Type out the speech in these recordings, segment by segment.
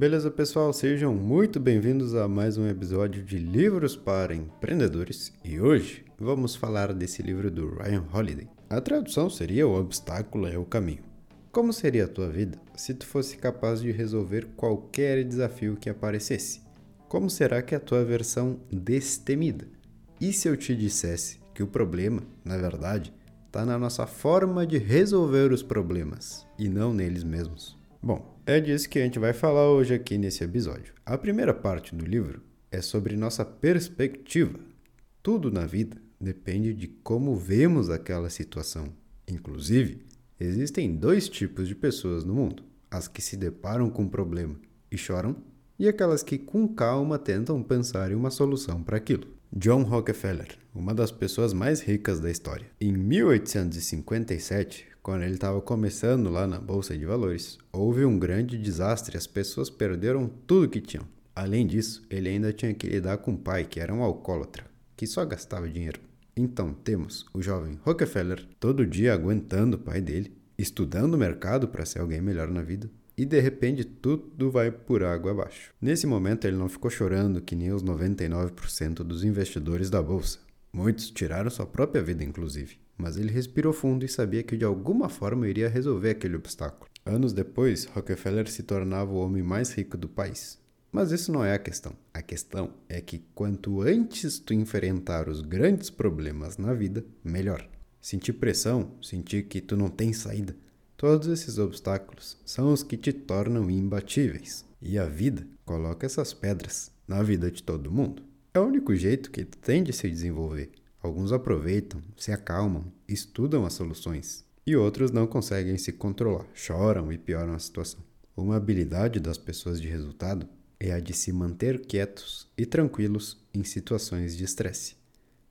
Beleza, pessoal? Sejam muito bem-vindos a mais um episódio de Livros para Empreendedores e hoje vamos falar desse livro do Ryan Holiday. A tradução seria O Obstáculo é o Caminho. Como seria a tua vida se tu fosse capaz de resolver qualquer desafio que aparecesse? Como será que é a tua versão destemida? E se eu te dissesse que o problema, na verdade, está na nossa forma de resolver os problemas e não neles mesmos? Bom, é disso que a gente vai falar hoje aqui nesse episódio. A primeira parte do livro é sobre nossa perspectiva. Tudo na vida depende de como vemos aquela situação. Inclusive, existem dois tipos de pessoas no mundo: as que se deparam com um problema e choram, e aquelas que com calma tentam pensar em uma solução para aquilo. John Rockefeller, uma das pessoas mais ricas da história. Em 1857, quando ele estava começando lá na bolsa de valores, houve um grande desastre, as pessoas perderam tudo que tinham. Além disso, ele ainda tinha que lidar com um pai que era um alcoólatra, que só gastava dinheiro. Então temos o jovem Rockefeller todo dia aguentando o pai dele, estudando o mercado para ser alguém melhor na vida, e de repente tudo vai por água abaixo. Nesse momento ele não ficou chorando que nem os 99% dos investidores da bolsa. Muitos tiraram sua própria vida, inclusive mas ele respirou fundo e sabia que de alguma forma iria resolver aquele obstáculo. Anos depois, Rockefeller se tornava o homem mais rico do país. Mas isso não é a questão. A questão é que quanto antes tu enfrentar os grandes problemas na vida, melhor. Sentir pressão, sentir que tu não tem saída, todos esses obstáculos são os que te tornam imbatíveis. E a vida coloca essas pedras na vida de todo mundo. É o único jeito que tem de se desenvolver. Alguns aproveitam, se acalmam, estudam as soluções, e outros não conseguem se controlar, choram e pioram a situação. Uma habilidade das pessoas de resultado é a de se manter quietos e tranquilos em situações de estresse.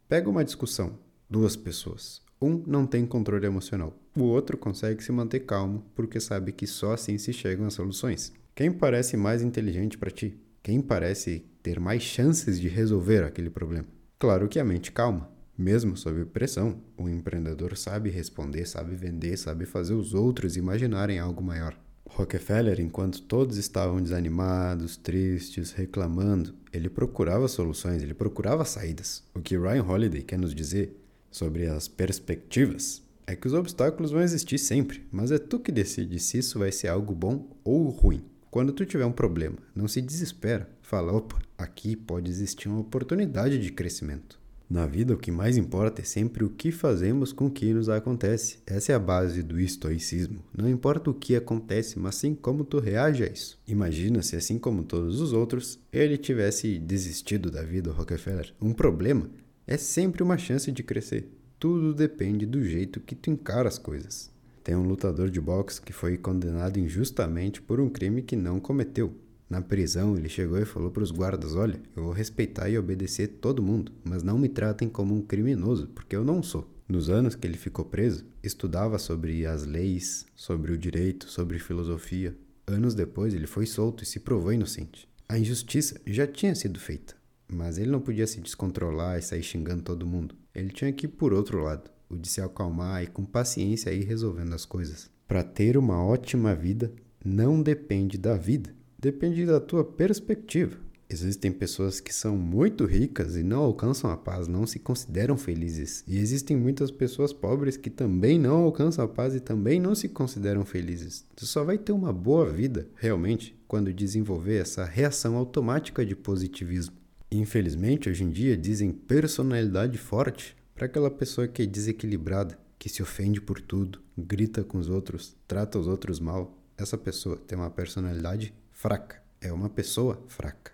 Pega uma discussão, duas pessoas. Um não tem controle emocional, o outro consegue se manter calmo porque sabe que só assim se chegam às soluções. Quem parece mais inteligente para ti? Quem parece ter mais chances de resolver aquele problema? Claro que a mente calma, mesmo sob pressão, o empreendedor sabe responder, sabe vender, sabe fazer os outros imaginarem algo maior. Rockefeller, enquanto todos estavam desanimados, tristes, reclamando, ele procurava soluções, ele procurava saídas. O que Ryan Holiday quer nos dizer sobre as perspectivas é que os obstáculos vão existir sempre, mas é tu que decide se isso vai ser algo bom ou ruim. Quando tu tiver um problema, não se desespera. Fala, opa, aqui pode existir uma oportunidade de crescimento. Na vida, o que mais importa é sempre o que fazemos com o que nos acontece. Essa é a base do estoicismo. Não importa o que acontece, mas sim como tu reage a isso. Imagina se, assim como todos os outros, ele tivesse desistido da vida, Rockefeller. Um problema é sempre uma chance de crescer. Tudo depende do jeito que tu encara as coisas. Tem um lutador de boxe que foi condenado injustamente por um crime que não cometeu. Na prisão, ele chegou e falou para os guardas: Olha, eu vou respeitar e obedecer todo mundo, mas não me tratem como um criminoso, porque eu não sou. Nos anos que ele ficou preso, estudava sobre as leis, sobre o direito, sobre filosofia. Anos depois, ele foi solto e se provou inocente. A injustiça já tinha sido feita, mas ele não podia se descontrolar e sair xingando todo mundo. Ele tinha que ir por outro lado, o de se acalmar e com paciência ir resolvendo as coisas. Para ter uma ótima vida, não depende da vida, Depende da tua perspectiva. Existem pessoas que são muito ricas e não alcançam a paz, não se consideram felizes. E existem muitas pessoas pobres que também não alcançam a paz e também não se consideram felizes. Tu só vai ter uma boa vida, realmente, quando desenvolver essa reação automática de positivismo. Infelizmente, hoje em dia dizem personalidade forte para aquela pessoa que é desequilibrada, que se ofende por tudo, grita com os outros, trata os outros mal. Essa pessoa tem uma personalidade fraca, é uma pessoa fraca.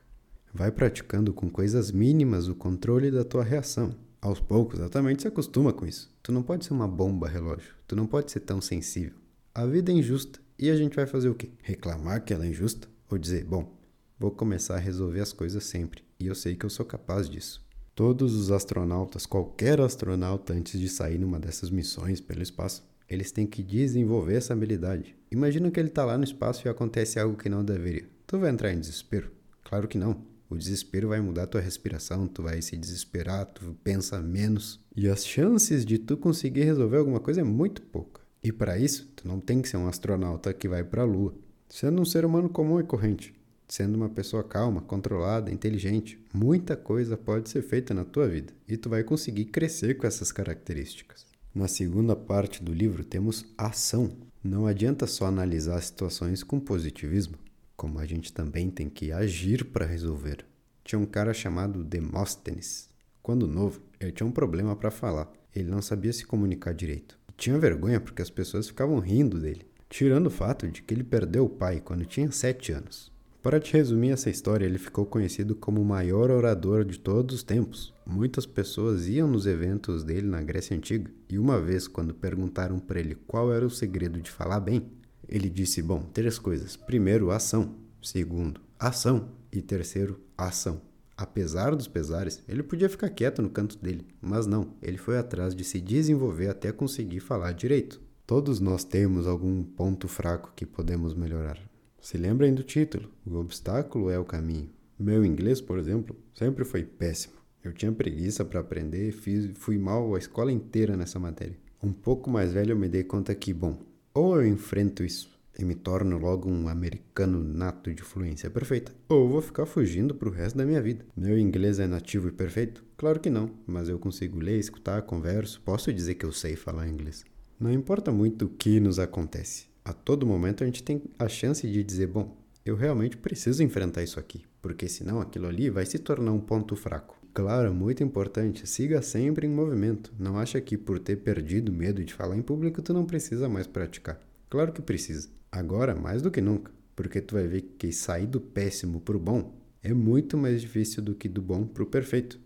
Vai praticando com coisas mínimas o controle da tua reação. Aos poucos, exatamente se acostuma com isso. Tu não pode ser uma bomba relógio, tu não pode ser tão sensível. A vida é injusta e a gente vai fazer o quê? Reclamar que ela é injusta? Ou dizer, bom, vou começar a resolver as coisas sempre e eu sei que eu sou capaz disso. Todos os astronautas, qualquer astronauta antes de sair numa dessas missões pelo espaço, eles têm que desenvolver essa habilidade. Imagina que ele está lá no espaço e acontece algo que não deveria. Tu vai entrar em desespero? Claro que não. O desespero vai mudar tua respiração, tu vai se desesperar, tu pensa menos. E as chances de tu conseguir resolver alguma coisa é muito pouca. E para isso, tu não tem que ser um astronauta que vai para a lua. Sendo um ser humano comum e corrente. Sendo uma pessoa calma, controlada, inteligente, muita coisa pode ser feita na tua vida e tu vai conseguir crescer com essas características. Na segunda parte do livro temos ação. Não adianta só analisar situações com positivismo, como a gente também tem que agir para resolver. Tinha um cara chamado Demóstenes. Quando novo, ele tinha um problema para falar. Ele não sabia se comunicar direito. Tinha vergonha porque as pessoas ficavam rindo dele, tirando o fato de que ele perdeu o pai quando tinha 7 anos. Para te resumir essa história, ele ficou conhecido como o maior orador de todos os tempos. Muitas pessoas iam nos eventos dele na Grécia Antiga, e uma vez, quando perguntaram para ele qual era o segredo de falar bem, ele disse: Bom, três coisas. Primeiro, ação. Segundo, ação. E terceiro, ação. Apesar dos pesares, ele podia ficar quieto no canto dele, mas não, ele foi atrás de se desenvolver até conseguir falar direito. Todos nós temos algum ponto fraco que podemos melhorar. Se lembrem do título: O obstáculo é o caminho. Meu inglês, por exemplo, sempre foi péssimo. Eu tinha preguiça para aprender, fiz, fui mal a escola inteira nessa matéria. Um pouco mais velho eu me dei conta que, bom, ou eu enfrento isso e me torno logo um americano nato de fluência perfeita, ou vou ficar fugindo pro resto da minha vida. Meu inglês é nativo e perfeito? Claro que não, mas eu consigo ler, escutar, converso, posso dizer que eu sei falar inglês. Não importa muito o que nos acontece, a todo momento a gente tem a chance de dizer: bom, eu realmente preciso enfrentar isso aqui, porque senão aquilo ali vai se tornar um ponto fraco. Claro, muito importante, siga sempre em movimento. Não acha que por ter perdido medo de falar em público tu não precisa mais praticar. Claro que precisa. Agora, mais do que nunca, porque tu vai ver que sair do péssimo pro bom é muito mais difícil do que do bom pro perfeito.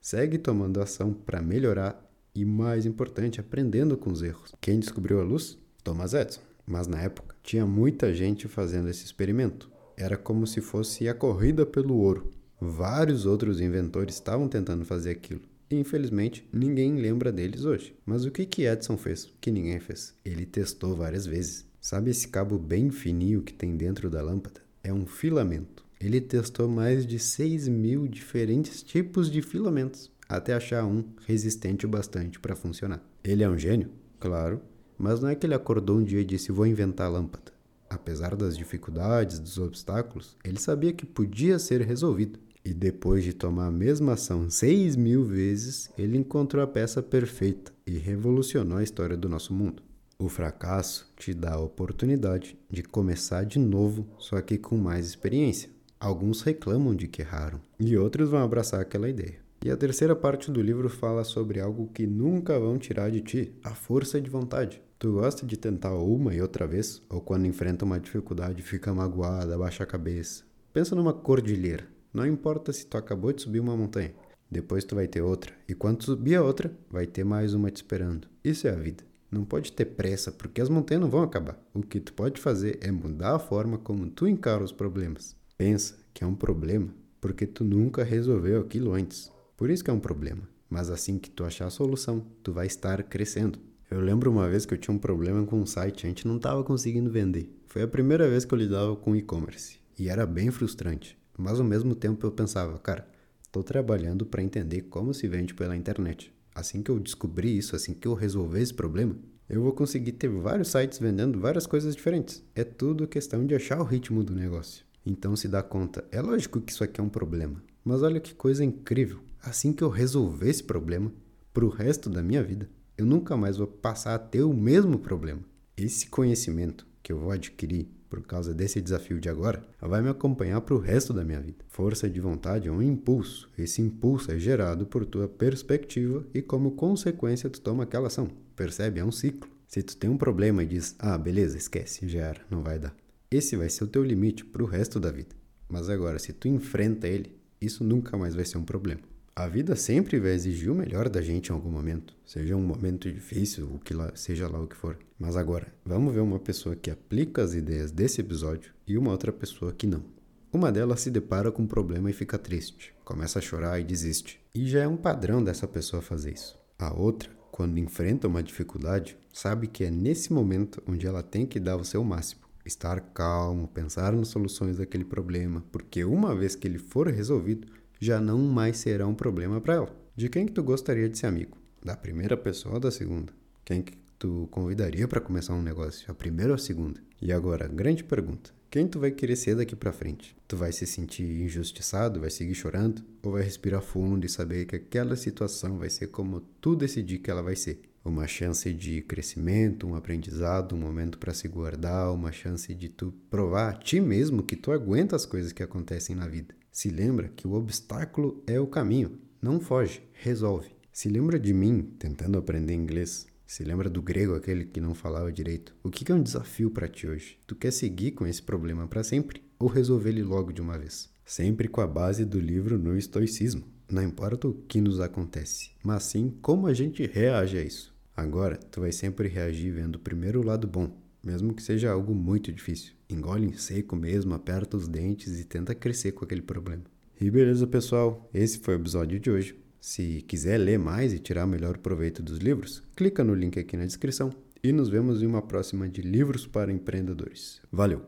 Segue tomando ação para melhorar e, mais importante, aprendendo com os erros. Quem descobriu a luz? Thomas Edison. Mas na época tinha muita gente fazendo esse experimento. Era como se fosse a corrida pelo ouro. Vários outros inventores estavam tentando fazer aquilo. E infelizmente ninguém lembra deles hoje. Mas o que que Edison fez que ninguém fez? Ele testou várias vezes. Sabe esse cabo bem fininho que tem dentro da lâmpada? É um filamento. Ele testou mais de 6 mil diferentes tipos de filamentos até achar um resistente o bastante para funcionar. Ele é um gênio? Claro, mas não é que ele acordou um dia e disse: Vou inventar a lâmpada. Apesar das dificuldades, dos obstáculos, ele sabia que podia ser resolvido. E depois de tomar a mesma ação seis mil vezes, ele encontrou a peça perfeita e revolucionou a história do nosso mundo. O fracasso te dá a oportunidade de começar de novo, só que com mais experiência. Alguns reclamam de que erraram e outros vão abraçar aquela ideia. E a terceira parte do livro fala sobre algo que nunca vão tirar de ti: a força de vontade. Tu gosta de tentar uma e outra vez? Ou quando enfrenta uma dificuldade fica magoada, baixa a cabeça? Pensa numa cordilheira. Não importa se tu acabou de subir uma montanha. Depois tu vai ter outra. E quando subir a outra, vai ter mais uma te esperando. Isso é a vida. Não pode ter pressa, porque as montanhas não vão acabar. O que tu pode fazer é mudar a forma como tu encara os problemas. Pensa que é um problema porque tu nunca resolveu aquilo antes. Por isso que é um problema. Mas assim que tu achar a solução, tu vai estar crescendo. Eu lembro uma vez que eu tinha um problema com um site, a gente não estava conseguindo vender. Foi a primeira vez que eu lidava com e-commerce e era bem frustrante. Mas ao mesmo tempo eu pensava, cara, estou trabalhando para entender como se vende pela internet. Assim que eu descobrir isso, assim que eu resolver esse problema, eu vou conseguir ter vários sites vendendo várias coisas diferentes. É tudo questão de achar o ritmo do negócio. Então se dá conta, é lógico que isso aqui é um problema, mas olha que coisa incrível assim que eu resolver esse problema, para o resto da minha vida, eu nunca mais vou passar a ter o mesmo problema. Esse conhecimento que eu vou adquirir por causa desse desafio de agora vai me acompanhar para o resto da minha vida. Força de vontade é um impulso. Esse impulso é gerado por tua perspectiva e como consequência tu toma aquela ação. Percebe? É um ciclo. Se tu tem um problema e diz, ah, beleza, esquece, já era, não vai dar. Esse vai ser o teu limite para o resto da vida. Mas agora, se tu enfrenta ele, isso nunca mais vai ser um problema. A vida sempre vai exigir o melhor da gente em algum momento, seja um momento difícil, o que lá, seja lá o que for. Mas agora, vamos ver uma pessoa que aplica as ideias desse episódio e uma outra pessoa que não. Uma delas se depara com um problema e fica triste, começa a chorar e desiste. E já é um padrão dessa pessoa fazer isso. A outra, quando enfrenta uma dificuldade, sabe que é nesse momento onde ela tem que dar o seu máximo. Estar calmo, pensar nas soluções daquele problema, porque uma vez que ele for resolvido, já não mais será um problema para ela. De quem que tu gostaria de ser amigo? Da primeira pessoa ou da segunda? Quem que tu convidaria para começar um negócio? A primeira ou a segunda? E agora, grande pergunta. quem tu vai querer ser daqui para frente? Tu vai se sentir injustiçado, vai seguir chorando ou vai respirar fundo e saber que aquela situação vai ser como tu decidir que ela vai ser? Uma chance de crescimento, um aprendizado, um momento para se guardar, uma chance de tu provar a ti mesmo que tu aguenta as coisas que acontecem na vida. Se lembra que o obstáculo é o caminho. Não foge, resolve. Se lembra de mim tentando aprender inglês. Se lembra do grego, aquele que não falava direito. O que é um desafio para ti hoje? Tu quer seguir com esse problema para sempre ou resolver ele logo de uma vez? Sempre com a base do livro no estoicismo. Não importa o que nos acontece, mas sim como a gente reage a isso. Agora, tu vai sempre reagir vendo primeiro o lado bom, mesmo que seja algo muito difícil. Engole em seco mesmo, aperta os dentes e tenta crescer com aquele problema. E beleza, pessoal? Esse foi o episódio de hoje. Se quiser ler mais e tirar melhor proveito dos livros, clica no link aqui na descrição e nos vemos em uma próxima de Livros para Empreendedores. Valeu!